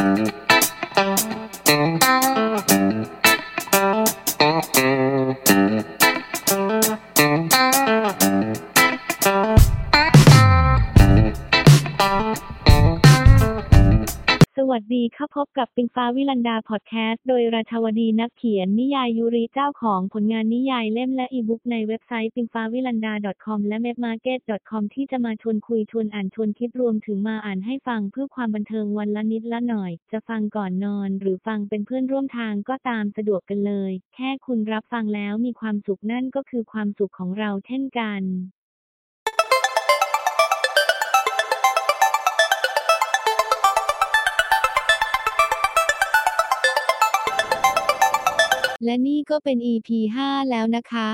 ส สดีค่ะพบกับปิงฟ้าวิลันดาพอดแคสต์โดยราชวดีนักเขียนนิยายยูริเจ้าของผลงานนิยายเล่มและอีบุ๊กในเว็บไซต์ p i n g f a v i l a n d a com และ mapmarket.com ที่จะมาชวนคุยชวนอ่านชวนคิดรวมถึงมาอ่านให้ฟังเพื่อความบันเทิงวันละนิดละหน่อย จะฟังก่อนนอน หรือฟังเป็นเพื่อนร่วมทางก็ตามสะดวกกันเลย แค่คุณรับฟังแล้วมีความสุขนั่นก็คือความสุขของเราเช่นกัน และนี่ก็เป็น EP 5 แล้วนะคะ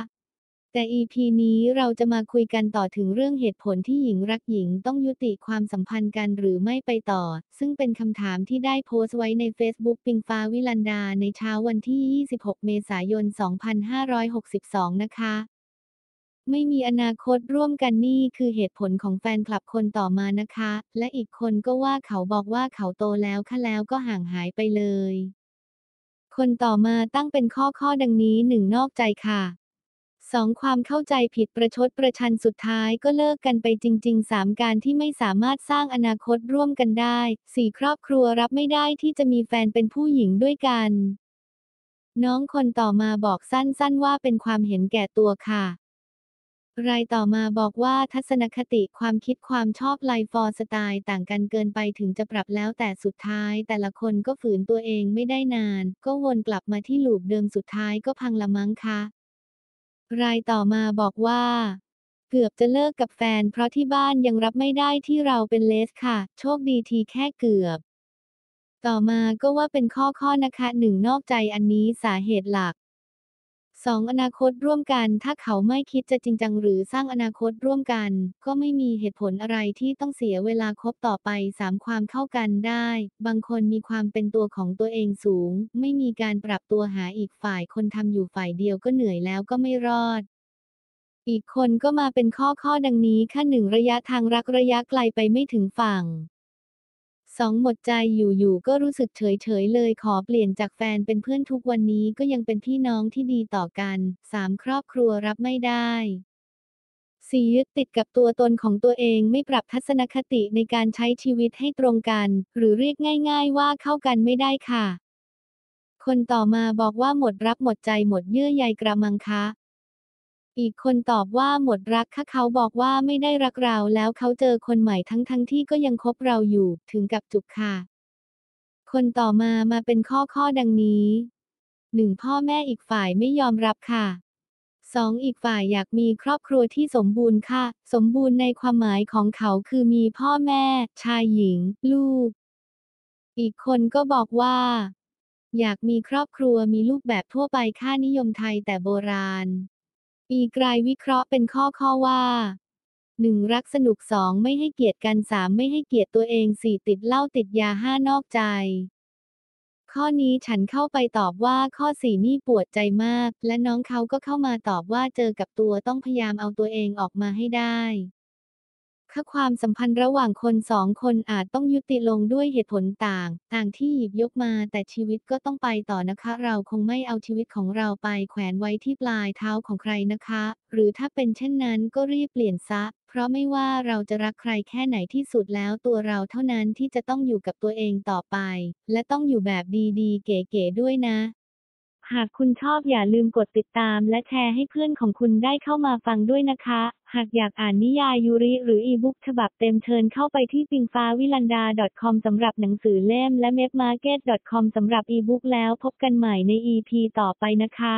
แต่ EP นี้เราจะมาคุยกันต่อถึงเรื่องเหตุผลที่หญิงรักหญิงต้องยุติความสัมพันธ์กันหรือไม่ไปต่อ ซึ่งเป็นคำถามที่ได้โพสต์ไว้ใน Facebook ปิงฟ้าวิลันดาในเช้าวันที่ 26 เมษายน 2562 นะคะ ไม่มีอนาคตร่วมกันนี่คือเหตุผลของแฟนคลับคนต่อมานะคะ และอีกคนก็ว่าเขาบอกว่าเขาโตแล้วค่ะแล้วก็ห่างหายไปเลย คนต่อมาตั้งเป็นข้อข้อดังนี้หนึ่งนอกใจค่ะ 2. ความเข้าใจผิดประชดประชันสุดท้ายก็เลิกกันไปจริงๆ 3. การที่ไม่สามารถสร้างอนาคตร่วมกันได้ 4. ครอบครัวรับไม่ได้ที่จะมีแฟนเป็นผู้หญิงด้วยกัน น้องคนต่อมาบอกสั้นๆว่าเป็นความเห็นแก่ตัวค่ะ รายต่อมาบอกว่าทัศนคติความคิดความชอบไลฟ์ฟอร์สไตล์ต่างกันเกินไปถึงจะปรับแล้วแต่สุดท้าย แต่ละคนก็ฝืนตัวเองไม่ได้นาน ก็วนกลับมาที่ loop เดิมสุดท้ายก็พังละมั้งคะ รายต่อมาบอกว่า เกือบจะเลิกกับแฟน เพราะที่บ้านยังรับไม่ได้ที่เราเป็นเลสค่ะ โชคดีทีแค่เกือบ ต่อมาก็ว่าเป็นข้อข้อนะคะหนึ่งนอกใจอันนี้สาเหตุหลัก 2. อนาคตร่วมกัน ถ้าเขาไม่คิดจะจริงจังหรือสร้างอนาคตร่วมกัน ก็ไม่มีเหตุผลอะไรที่ต้องเสียเวลาคบต่อไป 3. ความเข้ากันได้ บางคนมีความเป็นตัวของตัวเองสูง ไม่มีการปรับตัวหาอีกฝ่ายคนทำอยู่ฝ่ายเดียวก็เหนื่อยแล้วก็ไม่รอดอีกคนก็มาเป็นข้อข้อดังนี้ค่ะหนึ่งระยะทางรักระยะไกลไปไม่ถึงฝั่ง 2. หมดใจอยู่ๆก็รู้สึกเฉยๆเลยขอเปลี่ยนจากแฟนเป็นเพื่อนทุกวันนี้ก็ยังเป็นพี่น้องที่ดีต่อกัน 3. ครอบครัวรับไม่ได้ 4. ยึดติดกับตัวตนของตัวเองไม่ปรับทัศนคติในการใช้ชีวิตให้ตรงกัน หรือเรียกง่าย ๆ ว่าเข้ากันไม่ได้ค่ะ คนต่อมาบอกว่าหมดรักหมดใจหมดเยื่อใยกระมังคะ อีกคนตอบว่าหมดรักค่ะเขาบอกว่าไม่ได้รักเราแล้วเขาเจอคนใหม่ทั้งทั้งที่ก็ยังคบเราอยู่ถึงกับจุกค่ะ คนต่อมามาเป็นข้อข้อดังนี้ 1. พ่อแม่อีกฝ่ายไม่ยอมรับค่ะ 2. อีกฝ่ายอยากมีครอบครัวที่สมบูรณ์ค่ะ สมบูรณ์ในความหมายของเขาคือมีพ่อแม่ ชายหญิง ลูก อีกคนก็บอกว่า อยากมีครอบครัวมีลูกแบบทั่วไปค่านิยมไทยแต่โบราณ อีกรายวิเคราะห์เป็นข้อข้อว่า 1. รักสนุก 2. ไม่ให้เกียรติกัน 3. ไม่ให้เกียรติตัวเอง 4. ติดเหล้าติดยา 5. นอกใจ ข้อนี้ฉันเข้าไปตอบว่าข้อสี่นี่ปวดใจมาก และน้องเขาก็เข้ามาตอบว่าเจอกับตัวต้องพยายามเอาตัวเองออกมาให้ได้ ค่าความสัมพันธ์ระหว่างคนสองคนอาจต้องยุติลงด้วยเหตุผลต่าง ต่างที่หยิบยกมาแต่ชีวิตก็ต้องไปต่อนะคะ เราคงไม่เอาชีวิตของเราไปแขวนไว้ที่ปลายเท้าของใครนะคะ หรือถ้าเป็นเช่นนั้นก็รีบเปลี่ยนซะเพราะไม่ว่าเราจะรักใครแค่ไหนที่สุดแล้วตัวเราเท่านั้นที่จะต้องอยู่กับตัวเองต่อไป และต้องอยู่แบบดีๆ เก๋ๆด้วยนะ หากคุณชอบอย่าลืมกดติดตามและแชร์ให้เพื่อนของคุณได้เข้ามาฟังด้วยนะคะ หากอยากอ่านนิยายยูริหรืออีบุ๊กฉบับเต็มเชิญเข้าไปที่ปิงฟ้าวิลันดา .com สำหรับหนังสือเล่มและ mapmarket.com สำหรับอีบุ๊กแล้วพบกันใหม่ใน EP ต่อไปนะคะ